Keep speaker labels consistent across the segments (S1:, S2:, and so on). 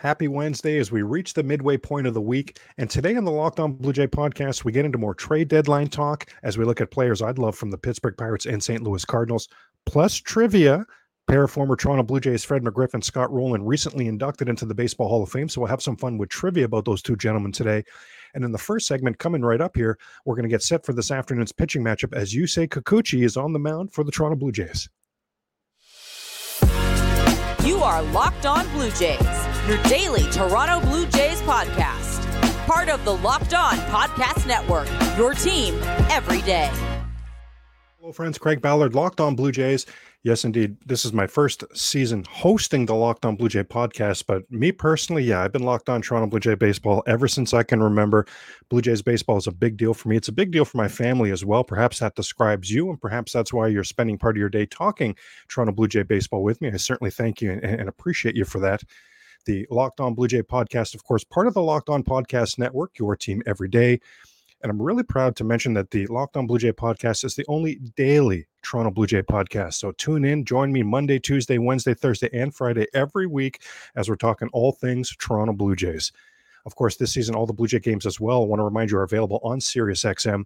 S1: Happy Wednesday as we reach the midway point of the week. And today on the Locked On Blue Jay podcast, we get into more trade deadline talk as we look at players I'd love from the Pittsburgh Pirates and St. Louis Cardinals, plus trivia. Pair of former Toronto Blue Jays Fred McGriff and Scott Rolen recently inducted into the Baseball Hall of Fame. So we'll have some fun with trivia about those two gentlemen today. And in the first segment, coming right up here, we're going to get set for this afternoon's pitching matchup as Yusei Kikuchi is on the mound for the Toronto Blue Jays.
S2: You are Locked On Blue Jays, your daily Toronto Blue Jays podcast. Part of the Locked On Podcast Network, your team every day.
S1: Hello, friends. Craig Ballard, Locked On Blue Jays. Yes, indeed. This is my first season hosting the Locked On Blue Jay podcast. But me personally, yeah, I've been locked on Toronto Blue Jay baseball ever since I can remember. Blue Jays baseball is a big deal for me. It's a big deal for my family as well. Perhaps that describes you, and perhaps that's why you're spending part of your day talking Toronto Blue Jay baseball with me. I certainly thank you and, and appreciate you for that. The Locked On Blue Jay podcast, of course, part of the Locked On Podcast Network, your team every day. And I'm really proud to mention that the Locked On Blue Jay podcast is the only daily Toronto Blue Jay podcast. So tune in, join me Monday, Tuesday, Wednesday, Thursday, and Friday every week as we're talking all things Toronto Blue Jays. Of course, this season, all the Blue Jay games as well, I want to remind you, are available on SiriusXM.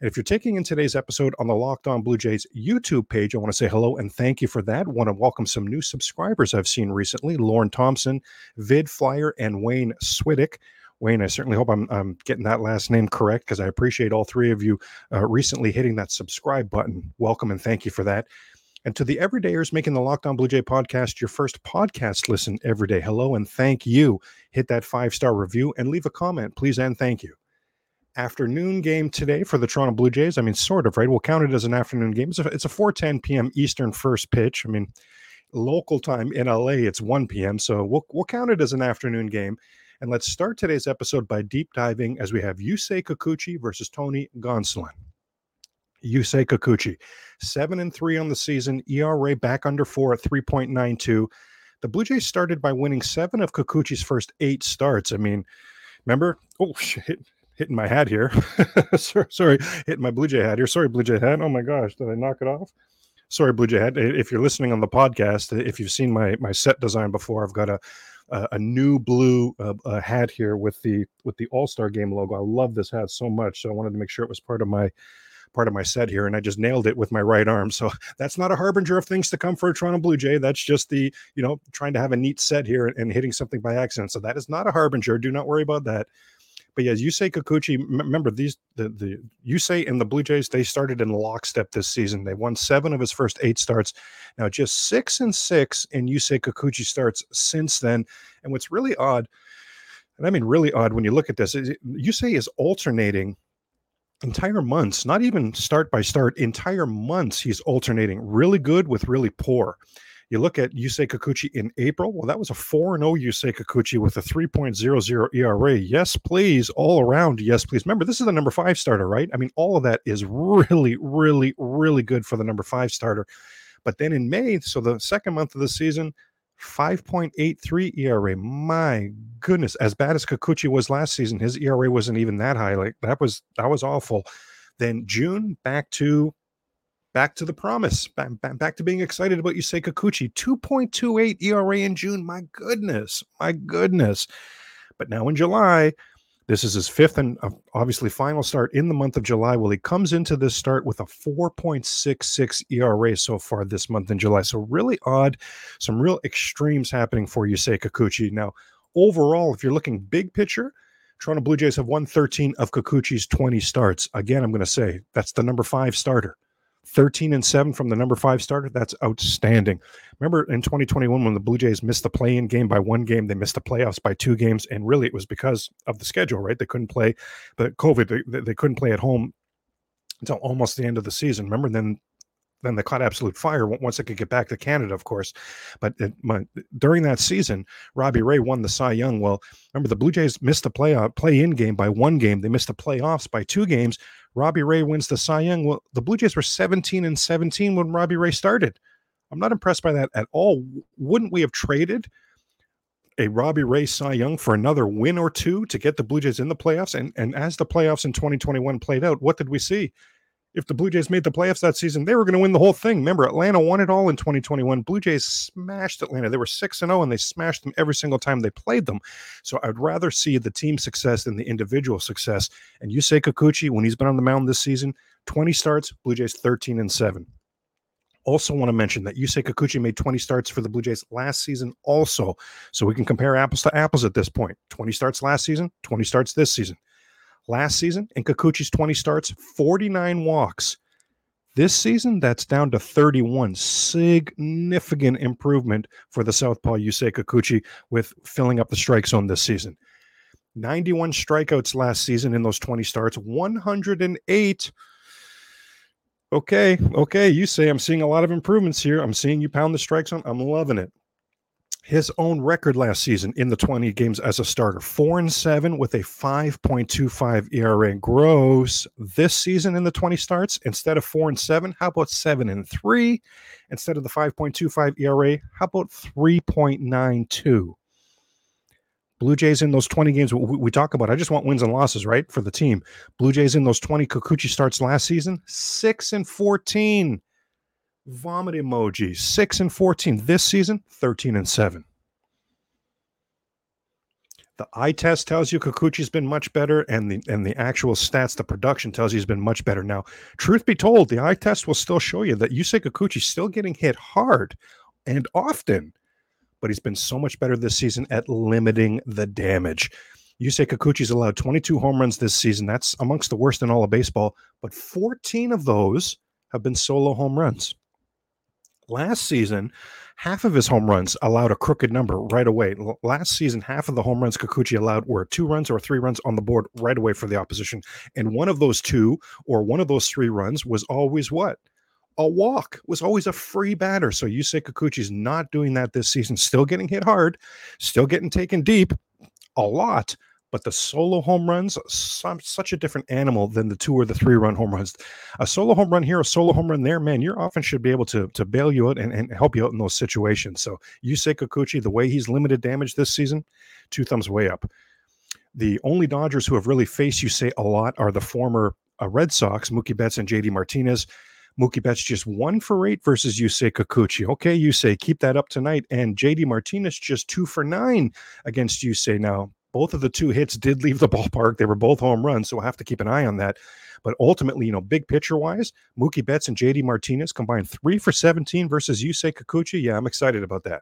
S1: And if you're taking in today's episode on the Locked On Blue Jays YouTube page, I want to say hello and thank you for that. I want to welcome some new subscribers I've seen recently Lauren Thompson, Vid Flyer, and Wayne Swiddick. Wayne, I certainly hope I'm, I'm getting that last name correct because I appreciate all three of you uh, recently hitting that subscribe button. Welcome and thank you for that. And to the everydayers making the Locked On Blue Jay podcast your first podcast listen every day, hello and thank you. Hit that five star review and leave a comment, please and thank you. Afternoon game today for the Toronto Blue Jays. I mean, sort of, right? We'll count it as an afternoon game. It's a, it's a 4:10 p.m. Eastern first pitch. I mean, local time in LA, it's 1 p.m. So we'll we'll count it as an afternoon game. And let's start today's episode by deep diving as we have Yusei Kikuchi versus Tony Gonsolin. Yusei Kikuchi, seven and three on the season, ERA back under four at 3.92. The Blue Jays started by winning seven of Kikuchi's first eight starts. I mean, remember? Oh, shit. Hitting my hat here. sorry, sorry, hitting my Blue Jay hat here. Sorry, Blue Jay hat. Oh my gosh, did I knock it off? Sorry, Blue Jay hat. If you're listening on the podcast, if you've seen my my set design before, I've got a uh, a new blue uh, hat here with the with the All Star Game logo. I love this hat so much, so I wanted to make sure it was part of my part of my set here, and I just nailed it with my right arm. So that's not a harbinger of things to come for a Toronto Blue Jay. That's just the you know trying to have a neat set here and hitting something by accident. So that is not a harbinger. Do not worry about that. But yeah, say, Kikuchi, remember these the the Yusei and the Blue Jays, they started in lockstep this season. They won seven of his first eight starts. Now just six and six in say Kikuchi starts since then. And what's really odd, and I mean really odd when you look at this, is say is alternating entire months, not even start by start, entire months he's alternating really good with really poor. You look at Yusei Kikuchi in April. Well, that was a 4 0 Yusei Kikuchi with a 3.00 ERA. Yes, please. All around. Yes, please. Remember, this is the number five starter, right? I mean, all of that is really, really, really good for the number five starter. But then in May, so the second month of the season, 5.83 ERA. My goodness, as bad as Kikuchi was last season, his ERA wasn't even that high. Like that was that was awful. Then June back to back to the promise, back, back to being excited about Yusei Kikuchi. 2.28 ERA in June. My goodness, my goodness. But now in July, this is his fifth and uh, obviously final start in the month of July. Well, he comes into this start with a 4.66 ERA so far this month in July. So really odd, some real extremes happening for Yusei Kikuchi. Now, overall, if you're looking big picture, Toronto Blue Jays have won 13 of Kikuchi's 20 starts. Again, I'm going to say that's the number five starter. 13 and 7 from the number 5 starter that's outstanding remember in 2021 when the blue jays missed the play-in game by one game they missed the playoffs by two games and really it was because of the schedule right they couldn't play the covid they, they couldn't play at home until almost the end of the season remember then then they caught absolute fire once they could get back to Canada, of course. But it, my, during that season, Robbie Ray won the Cy Young. Well, remember the Blue Jays missed the play uh, play-in game by one game. They missed the playoffs by two games. Robbie Ray wins the Cy Young. Well, the Blue Jays were 17 and 17 when Robbie Ray started. I'm not impressed by that at all. Wouldn't we have traded a Robbie Ray Cy Young for another win or two to get the Blue Jays in the playoffs? And and as the playoffs in 2021 played out, what did we see? If the Blue Jays made the playoffs that season, they were going to win the whole thing. Remember, Atlanta won it all in 2021. Blue Jays smashed Atlanta. They were 6 and 0 and they smashed them every single time they played them. So I'd rather see the team success than the individual success. And Yusei Kikuchi, when he's been on the mound this season, 20 starts, Blue Jays 13 and 7. Also, want to mention that Yusei Kikuchi made 20 starts for the Blue Jays last season, also. So we can compare apples to apples at this point. 20 starts last season, 20 starts this season last season in Kikuchi's 20 starts, 49 walks. This season, that's down to 31. Significant improvement for the Southpaw Yusei Kikuchi with filling up the strike zone this season. 91 strikeouts last season in those 20 starts, 108. Okay, okay, Yusei I'm seeing a lot of improvements here. I'm seeing you pound the strike zone. I'm loving it his own record last season in the 20 games as a starter. Four and seven with a 5.25 era gross this season in the 20 starts. Instead of four and seven how about seven and three? Instead of the 5.25 era how about 3.92 blue jays in those 20 games we, talk about i just want wins and losses right for the team. Blue jays in those 20 kikuchi starts last season 6 and 14 vomit emoji 6 and 14 this season 13 and 7 the eye test tells you Kikuchi's been much better, and the and the actual stats, the production tells you he's been much better. Now, truth be told, the eye test will still show you that Yusei Kikuchi's still getting hit hard and often, but he's been so much better this season at limiting the damage. Yusei Kikuchi's allowed 22 home runs this season. That's amongst the worst in all of baseball, but 14 of those have been solo home runs. Last season, half of his home runs allowed a crooked number right away. Last season, half of the home runs Kikuchi allowed were two runs or three runs on the board right away for the opposition. And one of those two or one of those three runs was always what? A walk was always a free batter. So Yusei Kikuchi's not doing that this season. Still getting hit hard, still getting taken deep a lot, but the solo home runs, some, such a different animal than the two or the three run home runs. A solo home run here, a solo home run there, man, your offense should be able to, to bail you out and, and help you out in those situations. So Yusei Kikuchi, the way he's limited damage this season, two thumbs way up. The only Dodgers who have really faced Yusei a lot are the former uh, Red Sox, Mookie Betts and JD Martinez. Mookie Betts just one for eight versus Yusei Kikuchi. Okay, Yusei, keep that up tonight. And JD Martinez just two for nine against Yusei. Now, both of the two hits did leave the ballpark. They were both home runs, so I have to keep an eye on that. But ultimately, you know, big picture wise, Mookie Betts and JD Martinez combined three for 17 versus Yusei Kikuchi. Yeah, I'm excited about that.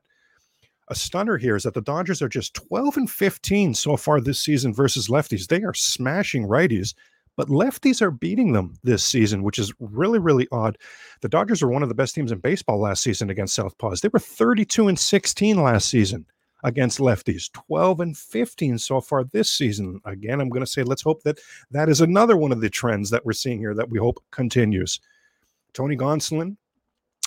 S1: A stunner here is that the Dodgers are just 12 and 15 so far this season versus lefties. They are smashing righties, but lefties are beating them this season, which is really, really odd. The Dodgers are one of the best teams in baseball last season against Southpaws. They were 32 and 16 last season against lefties, 12 and 15 so far this season. Again, I'm going to say let's hope that that is another one of the trends that we're seeing here that we hope continues. Tony Gonsolin,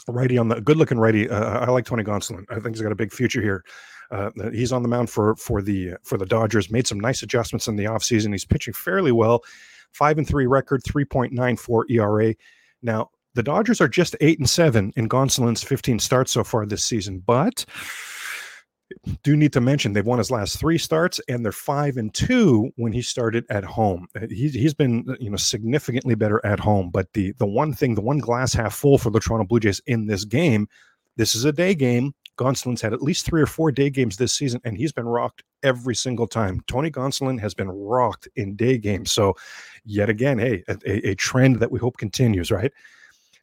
S1: righty on the good looking righty. Uh, I like Tony Gonsolin. I think he's got a big future here. Uh, he's on the mound for for the for the Dodgers. Made some nice adjustments in the offseason. He's pitching fairly well. Five and three record, 3.94 ERA. Now the Dodgers are just eight and seven in Gonsolin's 15 starts so far this season, but do need to mention they've won his last three starts and they're five and two when he started at home. Uh, he's, he's been uh, you know significantly better at home. But the the one thing, the one glass half full for the Toronto Blue Jays in this game, this is a day game. Gonsolin's had at least three or four day games this season, and he's been rocked every single time. Tony Gonsolin has been rocked in day games. So, yet again, hey, a, a trend that we hope continues, right?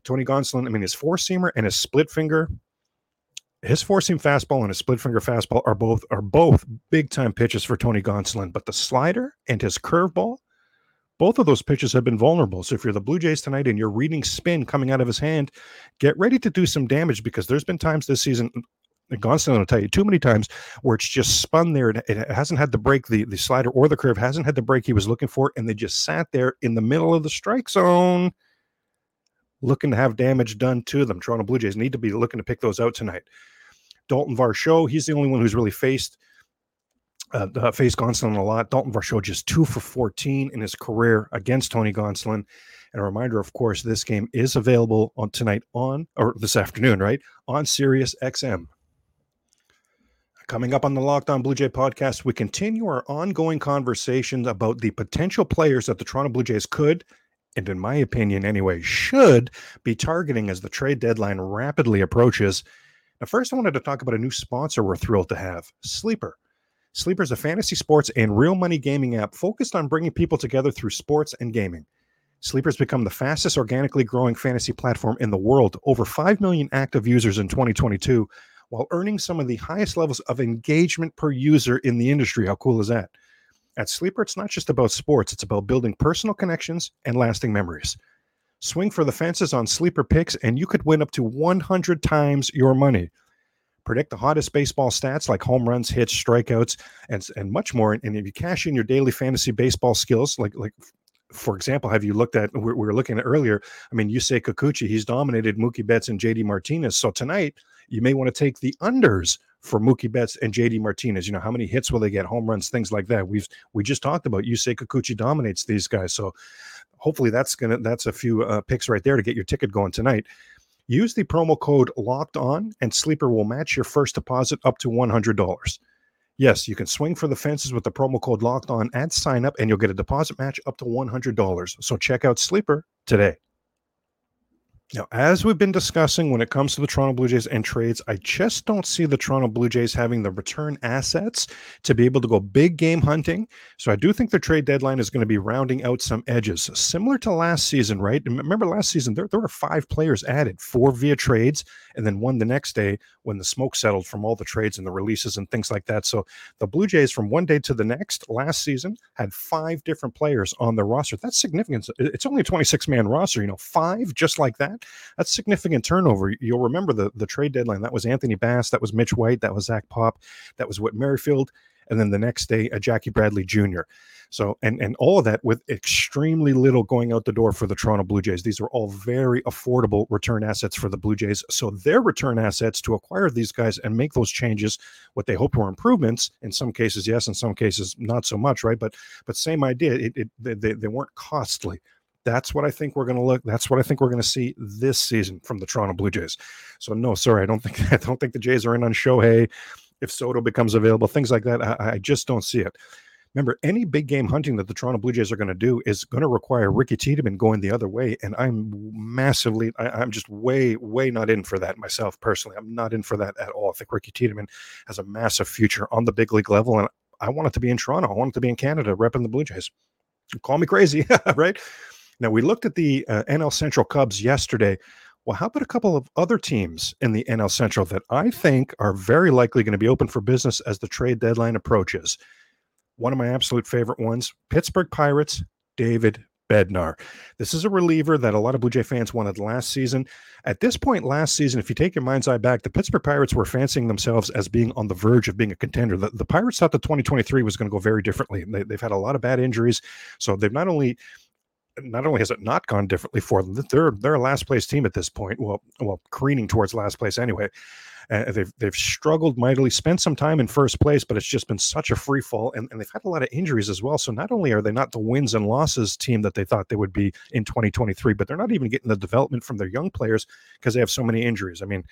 S1: Tony Gonsolin, I mean, his four seamer and his split finger his four seam fastball and his split finger fastball are both are both big time pitches for Tony Gonsolin. But the slider and his curveball, both of those pitches have been vulnerable. So if you're the Blue Jays tonight and you're reading spin coming out of his hand, get ready to do some damage because there's been times this season. Gonsolin will tell you too many times where it's just spun there. It hasn't had the break, the, the slider or the curve hasn't had the break he was looking for, and they just sat there in the middle of the strike zone looking to have damage done to them. Toronto Blue Jays need to be looking to pick those out tonight. Dalton Varsho, he's the only one who's really faced uh, uh, faced Gonsolin a lot. Dalton Varsho just two for 14 in his career against Tony Gonsolin. And a reminder, of course, this game is available on tonight on or this afternoon, right? On Sirius XM. Coming up on the Locked On Blue Jay podcast, we continue our ongoing conversations about the potential players that the Toronto Blue Jays could and in my opinion anyway, should be targeting as the trade deadline rapidly approaches. Now, first, I wanted to talk about a new sponsor we're thrilled to have Sleeper. Sleeper is a fantasy sports and real money gaming app focused on bringing people together through sports and gaming. Sleeper's become the fastest organically growing fantasy platform in the world, over 5 million active users in 2022, while earning some of the highest levels of engagement per user in the industry. How cool is that? At Sleeper, it's not just about sports, it's about building personal connections and lasting memories. Swing for the fences on Sleeper picks, and you could win up to 100 times your money. Predict the hottest baseball stats like home runs, hits, strikeouts, and, and much more. And if you cash in your daily fantasy baseball skills, like like for example, have you looked at we were looking at earlier? I mean, Yusei Kikuchi, he's dominated Mookie Betts and JD Martinez. So tonight, you may want to take the unders for Mookie Betts and JD Martinez. You know, how many hits will they get, home runs, things like that. We've we just talked about Yusei Kikuchi dominates these guys. So hopefully that's gonna that's a few uh, picks right there to get your ticket going tonight. Use the promo code locked on and Sleeper will match your first deposit up to $100. Yes, you can swing for the fences with the promo code locked on at sign up and you'll get a deposit match up to $100. So check out Sleeper today. Now, as we've been discussing when it comes to the Toronto Blue Jays and trades, I just don't see the Toronto Blue Jays having the return assets to be able to go big game hunting. So I do think the trade deadline is going to be rounding out some edges, similar to last season, right? Remember last season, there, there were five players added, four via trades, and then one the next day when the smoke settled from all the trades and the releases and things like that. So the Blue Jays, from one day to the next last season, had five different players on their roster. That's significant. It's only a 26 man roster, you know, five just like that that's significant turnover. You'll remember the the trade deadline. That was Anthony Bass. That was Mitch White. That was Zach Pop. That was Whit Merrifield. And then the next day, a Jackie Bradley Jr. So, and and all of that with extremely little going out the door for the Toronto Blue Jays. These are all very affordable return assets for the Blue Jays. So, their return assets to acquire these guys and make those changes, what they hope were improvements. In some cases, yes. In some cases, not so much, right? But but same idea. It, it they, they weren't costly. That's what I think we're going to look. That's what I think we're going to see this season from the Toronto Blue Jays. So no, sorry, I don't think I don't think the Jays are in on Shohei. If Soto becomes available, things like that, I, I just don't see it. Remember, any big game hunting that the Toronto Blue Jays are going to do is going to require Ricky Tiedemann going the other way, and I'm massively, I, am just way, way not in for that myself personally. I'm not in for that at all. I think Ricky Tiedemann has a massive future on the big league level, and I want it to be in Toronto. I want it to be in Canada, repping the Blue Jays. Call me crazy, right? Now, we looked at the uh, NL Central Cubs yesterday. Well, how about a couple of other teams in the NL Central that I think are very likely going to be open for business as the trade deadline approaches? One of my absolute favorite ones Pittsburgh Pirates, David Bednar. This is a reliever that a lot of Blue Jay fans wanted last season. At this point last season, if you take your mind's eye back, the Pittsburgh Pirates were fancying themselves as being on the verge of being a contender. The, the Pirates thought that 2023 was going to go very differently. They, they've had a lot of bad injuries. So they've not only not only has it not gone differently for them, they're they're a last place team at this point. Well, well, careening towards last place anyway. Uh, they've they've struggled mightily, spent some time in first place, but it's just been such a free fall, and, and they've had a lot of injuries as well. So not only are they not the wins and losses team that they thought they would be in 2023, but they're not even getting the development from their young players because they have so many injuries. I mean,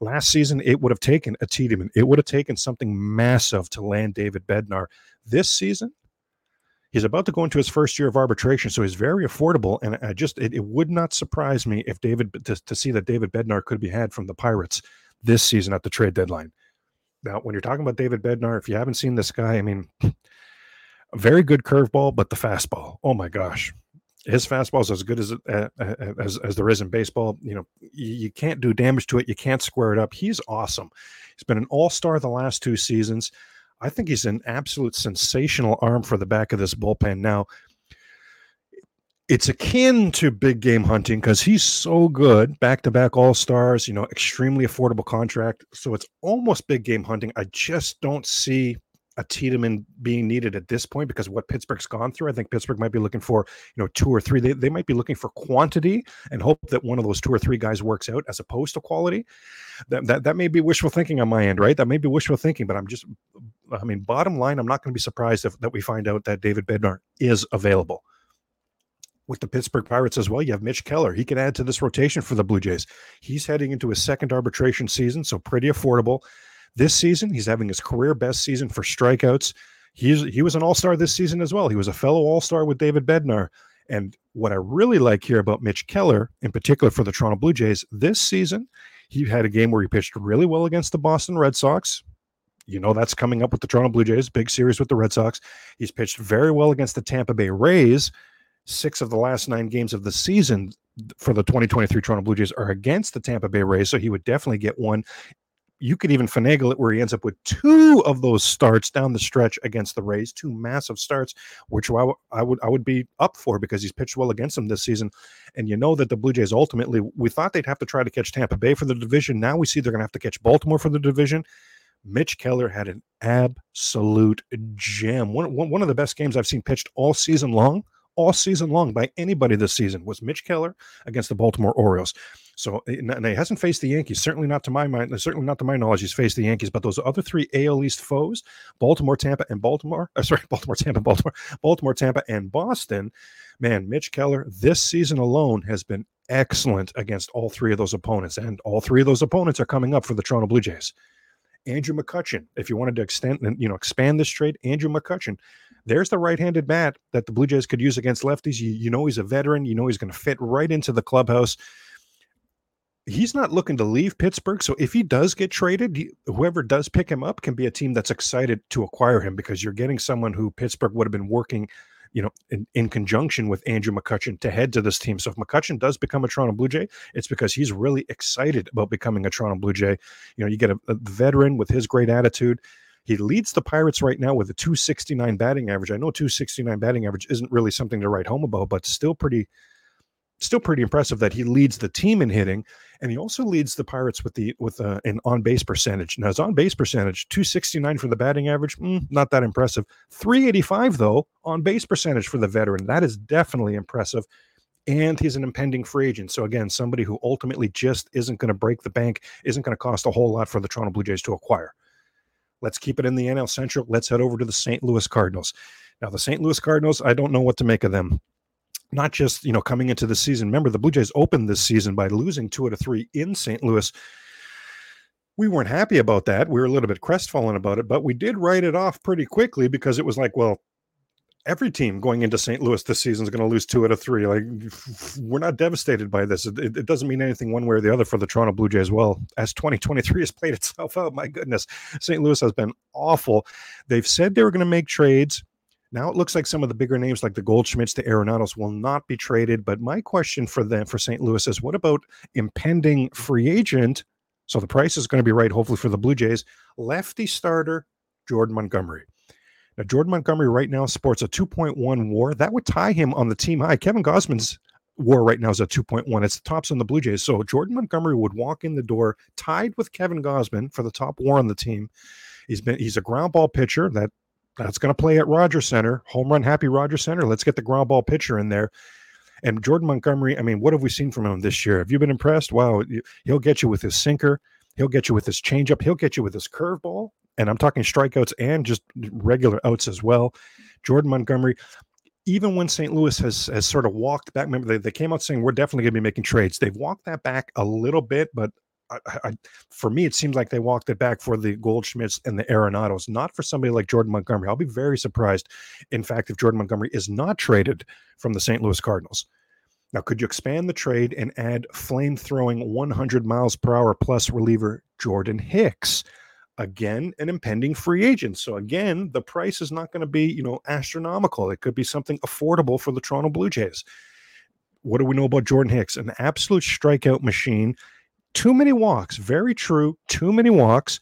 S1: last season it would have taken a Tiedemann, it would have taken something massive to land David Bednar. This season, He's about to go into his first year of arbitration, so he's very affordable. And I just it, it would not surprise me if David to, to see that David Bednar could be had from the Pirates this season at the trade deadline. Now, when you're talking about David Bednar, if you haven't seen this guy, I mean, very good curveball, but the fastball, oh my gosh, his fastball is as good as uh, as as there is in baseball. You know, you, you, can't do damage to it. You can't square it up. He's awesome. He's been an all star the last two seasons. I think he's an absolute sensational arm for the back of this bullpen. Now, it's akin to big game hunting because he's so good, back to back all stars, you know, extremely affordable contract. So it's almost big game hunting. I just don't see a Tiedemann being needed at this point because what Pittsburgh's gone through. I think Pittsburgh might be looking for, you know, two or three. They, they might be looking for quantity and hope that one of those two or three guys works out as opposed to quality. That, that, that may be wishful thinking on my end, right? That may be wishful thinking, but I'm just, I mean, bottom line, I'm not going to be surprised if that we find out that David Bednar is available. With the Pittsburgh Pirates as well, you have Mitch Keller. He can add to this rotation for the Blue Jays. He's heading into his second arbitration season, so pretty affordable. This season, he's having his career best season for strikeouts. He's he was an all star this season as well. He was a fellow all star with David Bednar. And what I really like here about Mitch Keller, in particular for the Toronto Blue Jays this season, he had a game where he pitched really well against the Boston Red Sox. You know that's coming up with the Toronto Blue Jays, big series with the Red Sox. He's pitched very well against the Tampa Bay Rays. Six of the last nine games of the season for the 2023 Toronto Blue Jays are against the Tampa Bay Rays, so he would definitely get one you could even finagle it where he ends up with two of those starts down the stretch against the Rays, two massive starts, which I, w- I would I would be up for because he's pitched well against them this season. And you know that the Blue Jays ultimately we thought they'd have to try to catch Tampa Bay for the division. Now we see they're going to have to catch Baltimore for the division. Mitch Keller had an absolute gem. One, one, one of the best games I've seen pitched all season long, all season long by anybody this season was Mitch Keller against the Baltimore Orioles. So and he hasn't faced the Yankees. Certainly not to my mind. Certainly not to my knowledge. He's faced the Yankees, but those other three AL East foes: Baltimore, Tampa, and Baltimore. Uh, sorry, Baltimore, Tampa, Baltimore, Baltimore, Tampa, and Boston. Man, Mitch Keller this season alone has been excellent against all three of those opponents, and all three of those opponents are coming up for the Toronto Blue Jays. Andrew McCutchen, if you wanted to extend and you know expand this trade, Andrew McCutchen, there's the right-handed bat that the Blue Jays could use against lefties. You, you know he's a veteran. You know he's going to fit right into the clubhouse he's not looking to leave Pittsburgh. So if he does get traded, whoever does pick him up can be a team that's excited to acquire him because you're getting someone who Pittsburgh would have been working, you know, in, in conjunction with Andrew McCutchen to head to this team. So if McCutchen does become a Toronto Blue Jay, it's because he's really excited about becoming a Toronto Blue Jay. You know, you get a, a veteran with his great attitude. He leads the Pirates right now with a 269 batting average. I know 269 batting average isn't really something to write home about, but still pretty still pretty impressive that he leads the team in hitting, and he also leads the Pirates with the with uh, an on base percentage. Now his on base percentage, two sixty nine for the batting average, mm, not that impressive. Three eighty five though on base percentage for the veteran, that is definitely impressive. And he's an impending free agent. So again, somebody who ultimately just isn't going to break the bank, isn't going to cost a whole lot for the Toronto Blue Jays to acquire. Let's keep it in the NL Central. Let's head over to the St. Louis Cardinals. Now, the St. Louis Cardinals, I don't know what to make of them not just you know coming into the season. Remember, the Blue Jays opened this season by losing two out of three in St. Louis. We weren't happy about that. We were a little bit crestfallen about it, but we did write it off pretty quickly because it was like, well, every team going into St. Louis this season is going to lose two out of three. Like, we're not devastated by this. It, it, doesn't mean anything one way or the other for the Toronto Blue Jays. Well, as 2023 has played itself out, my goodness, St. Louis has been awful. They've said they were going to make trades. Now it looks like some of the bigger names like the Goldschmidts, the Arenados will not be traded. But my question for them for St. Louis is what about impending free agent? So the price is going to be right, hopefully, for the Blue Jays. Lefty starter, Jordan Montgomery. Now, Jordan Montgomery right now sports a 2.1 war. That would tie him on the team high. Kevin Gausman's war right now is a 2.1. It's the tops on the Blue Jays. So Jordan Montgomery would walk in the door tied with Kevin Gausman for the top war on the team. He's been he's a ground ball pitcher that that's going to play at Rogers Center, home run happy Rogers Center. Let's get the ground ball pitcher in there. And Jordan Montgomery, I mean, what have we seen from him this year? Have you been impressed? Wow, he'll get you with his sinker, he'll get you with his changeup, he'll get you with his curveball. And I'm talking strikeouts and just regular outs as well. Jordan Montgomery, even when St. Louis has has sort of walked back, remember they, they came out saying we're definitely going to be making trades. They've walked that back a little bit, but I, I, for me, it seems like they walked it back for the Goldschmidts and the Arenados, not for somebody like Jordan Montgomery. I'll be very surprised, in fact, if Jordan Montgomery is not traded from the St. Louis Cardinals. Now, could you expand the trade and add flame throwing 100 miles per hour plus reliever Jordan Hicks? Again, an impending free agent. So, again, the price is not going to be, you know, astronomical. It could be something affordable for the Toronto Blue Jays. What do we know about Jordan Hicks? An absolute strikeout machine too many walks. Very true. Too many walks.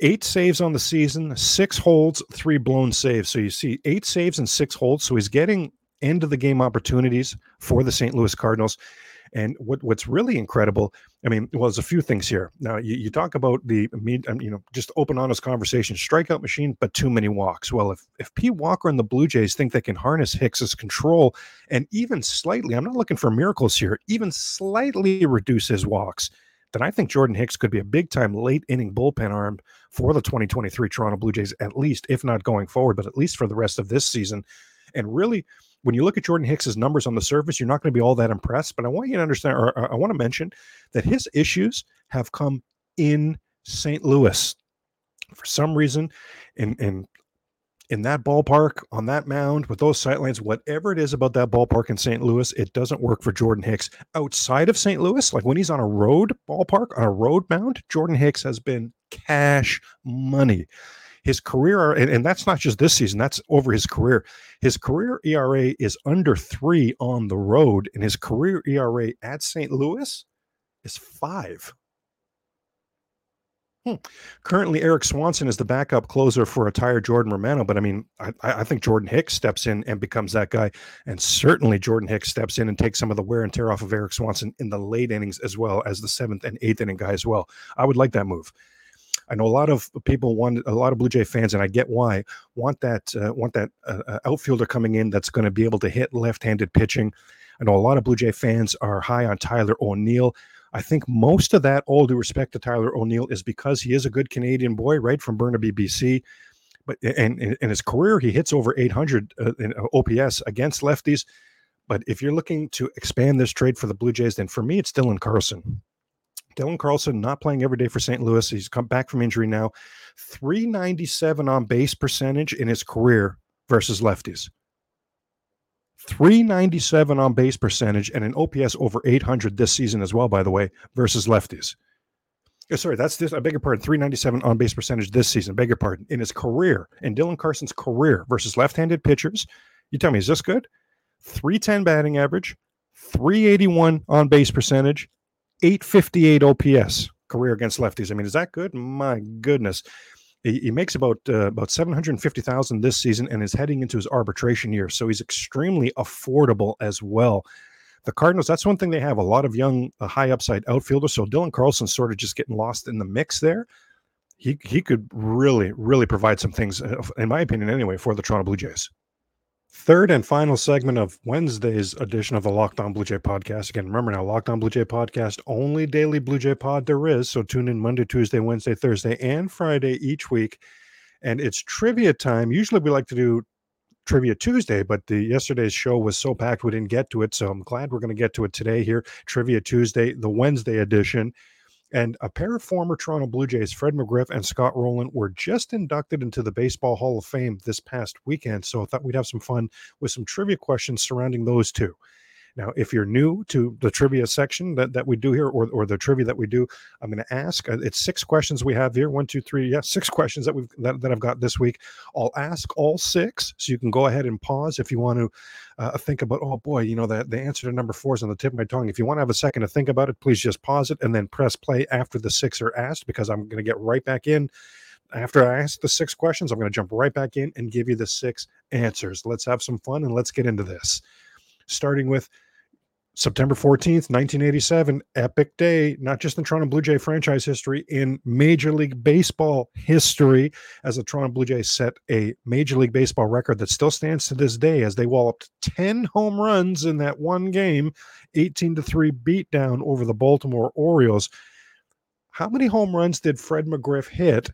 S1: Eight saves on the season, six holds, three blown saves. So you see eight saves and six holds. So he's getting end of the game opportunities for the St. Louis Cardinals. And what, what's really incredible, I mean, well, there's a few things here. Now, you, you talk about the, um, you know, just open, honest conversation, strikeout machine, but too many walks. Well, if, if Pete Walker and the Blue Jays think they can harness Hicks's control and even slightly, I'm not looking for miracles here, even slightly reduce his walks, then I think Jordan Hicks could be a big time late inning bullpen arm for the 2023 Toronto Blue Jays, at least, if not going forward, but at least for the rest of this season. And really, when you look at Jordan Hicks's numbers on the surface, you're not going to be all that impressed. But I want you to understand, or I want to mention that his issues have come in St. Louis. For some reason, in, in in that ballpark, on that mound, with those sightlines, whatever it is about that ballpark in St. Louis, it doesn't work for Jordan Hicks. Outside of St. Louis, like when he's on a road ballpark, on a road mound, Jordan Hicks has been cash money. His career, and, and that's not just this season, that's over his career. His career ERA is under three on the road, and his career ERA at St. Louis is five. Hmm. Currently, Erik Swanson is the backup closer for retired Jordan Romano, but I mean, I, I, think Jordan Hicks steps in and becomes that guy, and certainly Jordan Hicks steps in and takes some of the wear and tear off of Erik Swanson in the late innings as well as the seventh and eighth inning guy as well. I would like that move. I know a lot of people want a lot of Blue Jay fans, and I get why want that uh, want that uh, uh outfielder coming in that's going to be able to hit left-handed pitching. I know a lot of Blue Jay fans are high on Tyler O'Neill. I think most of that, all due respect to Tyler O'Neill, is because he is a good Canadian boy, right from Burnaby, BC. But and in his career, he hits over 800 uh, in uh, OPS against lefties. But if you're looking to expand this trade for the Blue Jays, then for me, it's Dylan Carlson. Dylan Carlson not playing every day for St. Louis. He's come back from injury now. 397 on base percentage in his career versus lefties. 397 on base percentage and an OPS over 800 this season as well, by the way, versus lefties. Oh, sorry, that's this. I beg your pardon. 397 on base percentage this season. Beg your pardon. In his career, in Dylan Carlson's career versus left handed pitchers, you tell me, is this good? 310 batting average, 381 on base percentage, 858 OPS career against lefties. I mean, is that good? My goodness. He, he makes about uh, about seven hundred fifty thousand this season, and is heading into his arbitration year, so he's extremely affordable as well. The Cardinals, that's one thing they have a lot of young, uh, high upside outfielders. So Dylan Carlson's sort of just getting lost in the mix there. He he could really really provide some things, uh, in my opinion, anyway, for the Toronto Blue Jays. Third and final segment of Wednesday's edition of the Locked On Blue Jay podcast. Again, remember now, Locked On Blue Jay podcast, only daily Blue Jay pod there is. So tune in Monday, Tuesday, Wednesday, Thursday, and Friday each week. And it's trivia time. Usually we like to do trivia Tuesday, but the yesterday's show was so packed we didn't get to it. So I'm glad we're going to get to it today here. Trivia Tuesday, the Wednesday edition. And a pair of former Toronto Blue Jays, Fred McGriff and Scott Rolen, were just inducted into the Baseball Hall of Fame this past weekend. So I thought we'd have some fun with some trivia questions surrounding those two. Now, if you're new to the trivia section that, that we do here, or, or the trivia that we do, I'm going to ask. Uh, it's six questions we have here. One, two, three. Yeah, six questions that we've that, that I've got this week. I'll ask all six, so you can go ahead and pause if you want to uh, think about. Oh boy, you know that the answer to number four is on the tip of my tongue. If you want to have a second to think about it, please just pause it and then press play after the six are asked, because I'm going to get right back in after I ask the six questions, I'm going to jump right back in and give you the six answers. Let's have some fun and let's get into this. Starting with September 14th, 1987, epic day, not just in Toronto Blue Jay franchise history, in Major League Baseball history, as the Toronto Blue Jays set a Major League Baseball record that still stands to this day as they walloped 10 home runs in that one game, 18 to 3 beatdown over the Baltimore Orioles. How many home runs did Fred McGriff hit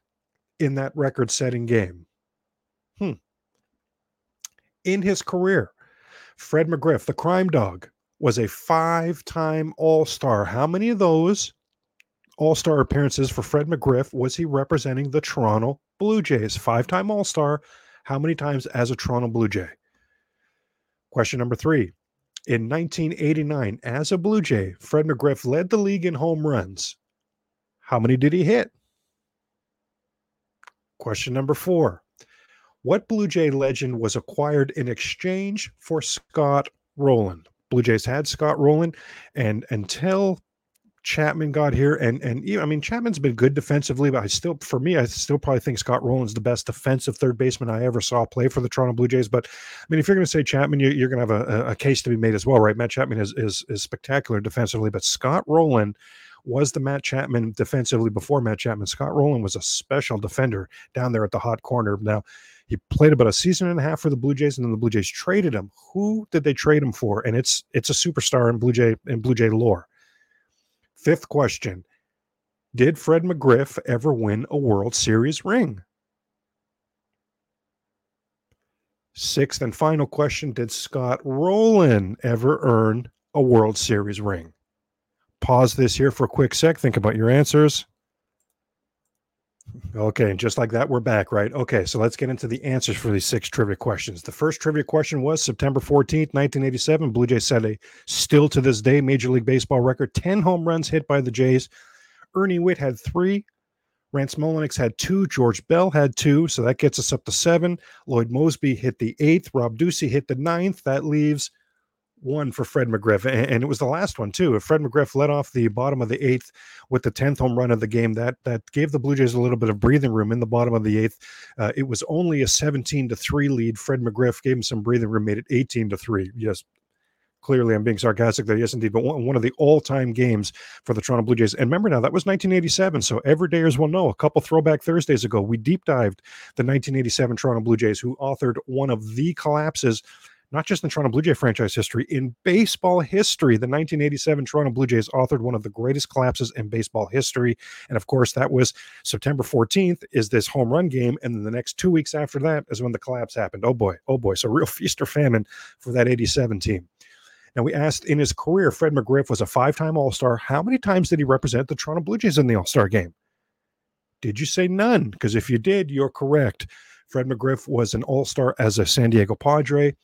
S1: in that record setting game? Hmm. In his career, Fred McGriff, the crime dog, was a five time All Star. How many of those All Star appearances for Fred McGriff was he representing the Toronto Blue Jays? Five time All Star. How many times as a Toronto Blue Jay? Question number three. In 1989, as a Blue Jay, Fred McGriff led the league in home runs. How many did he hit? Question number four. What Blue Jay legend was acquired in exchange for Scott Rolen? Blue Jays had Scott Rolen, and until Chapman got here, and and I mean Chapman's been good defensively, but I still, for me, I still probably think Scott Rolen's the best defensive third baseman I ever saw play for the Toronto Blue Jays. But I mean, if you're going to say Chapman, you, are going to have a, a case to be made as well, right? Matt Chapman is is is spectacular defensively, but Scott Rolen was the Matt Chapman defensively before Matt Chapman. Scott Rolen was a special defender down there at the hot corner. Now he played about a season and a half for the Blue Jays, and then the Blue Jays traded him. Who did they trade him for? And it's it's a superstar in Blue Jay in Blue Jay lore. Fifth question: Did Fred McGriff ever win a World Series ring? Sixth and final question: Did Scott Rolen ever earn a World Series ring? Pause this here for a quick sec. Think about your answers. Okay, and just like that, we're back, right? Okay, so let's get into the answers for these six trivia questions. The first trivia question was September 14th, 1987. Blue Jays set a still to this day Major League Baseball record 10 home runs hit by the Jays. Ernie Whitt had three. Rance Mulliniks had two. George Bell had two. So that gets us up to seven. Lloyd Moseby hit the eighth. Rob Ducey hit the ninth. That leaves one for Fred McGriff, and, it was the last one too. If Fred McGriff led off the bottom of the eighth with the tenth home run of the game, that that gave the Blue Jays a little bit of breathing room in the bottom of the eighth. Uh, it was only a seventeen to three lead. Fred McGriff gave him some breathing room, made it eighteen to three. Yes, clearly I'm being sarcastic there. Yes, indeed. But one, one of the all-time games for the Toronto Blue Jays. And remember now, that was 1987. So everydayers will know. A couple throwback Thursdays ago, we deep dived the 1987 Toronto Blue Jays, who authored one of the collapses not just in Toronto Blue Jay franchise history, in baseball history. The 1987 Toronto Blue Jays authored one of the greatest collapses in baseball history. And of course, that was September 14th, is this home run game. And then the next two weeks after that is when the collapse happened. Oh boy, oh boy. So real feast or famine for that 87 team. Now, we asked in his career, Fred McGriff was a five time All Star. How many times did he represent the Toronto Blue Jays in the All Star game? Did you say none? Because if you did, you're correct. Fred McGriff was an All Star as a San Diego Padre.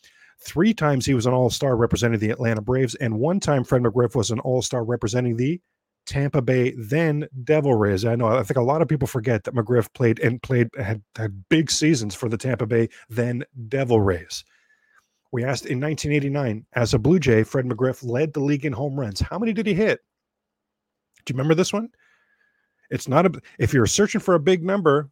S1: Three times he was an All Star representing the Atlanta Braves, and one time Fred McGriff was an All Star representing the Tampa Bay then Devil Rays. I know I think a lot of people forget that McGriff played and played had, had big seasons for the Tampa Bay then Devil Rays. We asked in 1989 as a Blue Jay, Fred McGriff led the league in home runs. How many did he hit? Do you remember this one? It's not a if you're searching for a big number,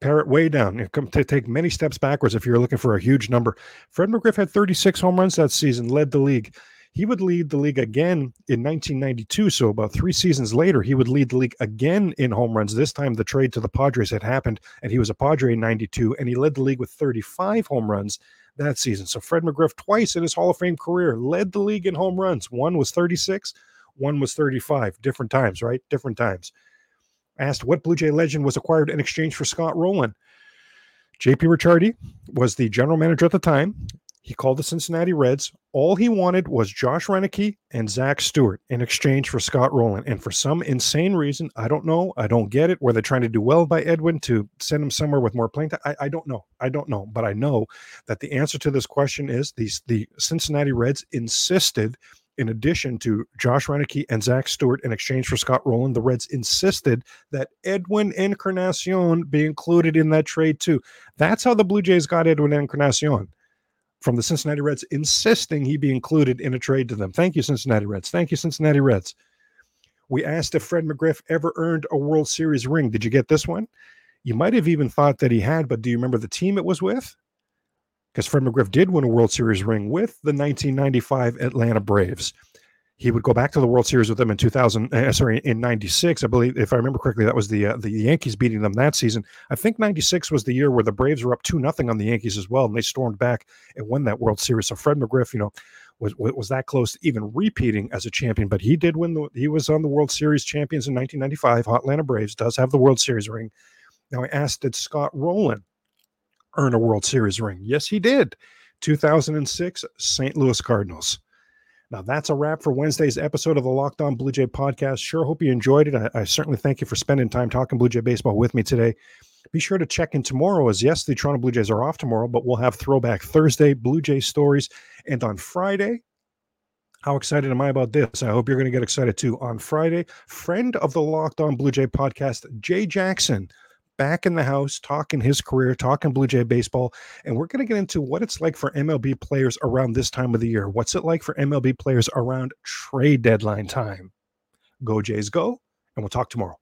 S1: pare it way down. You come to take many steps backwards if you're looking for a huge number. Fred McGriff had 36 home runs that season, led the league. He would lead the league again in 1992. So about three seasons later, he would lead the league again in home runs. This time, the trade to the Padres had happened, and he was a Padre in 92, and he led the league with 35 home runs that season. So Fred McGriff, twice in his Hall of Fame career, led the league in home runs. One was 36, one was 35. Different times, right? Different times asked what Blue Jay legend was acquired in exchange for Scott Rolen. JP Ricciardi was the general manager at the time. He called the Cincinnati Reds. All he wanted was Josh Roenicke and Zach Stewart in exchange for Scott Rolen. And for some insane reason, I don't know, I don't get it. Were they trying to do well by Edwin to send him somewhere with more playing time? I, I don't know. I don't know. But I know that the answer to this question is these the Cincinnati Reds insisted in addition to Josh Roenicke and Zach Stewart in exchange for Scott Rolen, the Reds insisted that Edwin Encarnacion be included in that trade too. That's how the Blue Jays got Edwin Encarnacion from the Cincinnati Reds, insisting he be included in a trade to them. Thank you, Cincinnati Reds. Thank you, Cincinnati Reds. We asked if Fred McGriff ever earned a World Series ring. Did you get this one? You might have even thought that he had, but do you remember the team it was with? Because Fred McGriff did win a World Series ring with the 1995 Atlanta Braves. He would go back to the World Series with them in 2000. Uh, sorry, in '96, I believe, if I remember correctly, that was the uh, the Yankees beating them that season. I think '96 was the year where the Braves were up two nothing on the Yankees as well, and they stormed back and won that World Series. So Fred McGriff, you know, was was that close to even repeating as a champion, but he did win the. He was on the World Series champions in 1995. Atlanta Braves does have the World Series ring. Now I asked, did Scott Rolen earn a World Series ring? Yes, he did. 2006 St. Louis Cardinals. Now, that's a wrap for Wednesday's episode of the Locked On Blue Jay podcast. Sure hope you enjoyed it. I, I, certainly thank you for spending time talking Blue Jay baseball with me today. Be sure to check in tomorrow, as yes, the Toronto Blue Jays are off tomorrow, but we'll have Throwback Thursday Blue Jay stories. And on Friday, how excited am I about this? I hope you're going to get excited too. On Friday, friend of the Locked On Blue Jay podcast, Jay Jackson back in the house talking his career, talking Blue Jay baseball. And we're going to get into what it's like for MLB players around this time of the year. What's it like for MLB players around trade deadline time? Go Jays, go. And we'll talk tomorrow.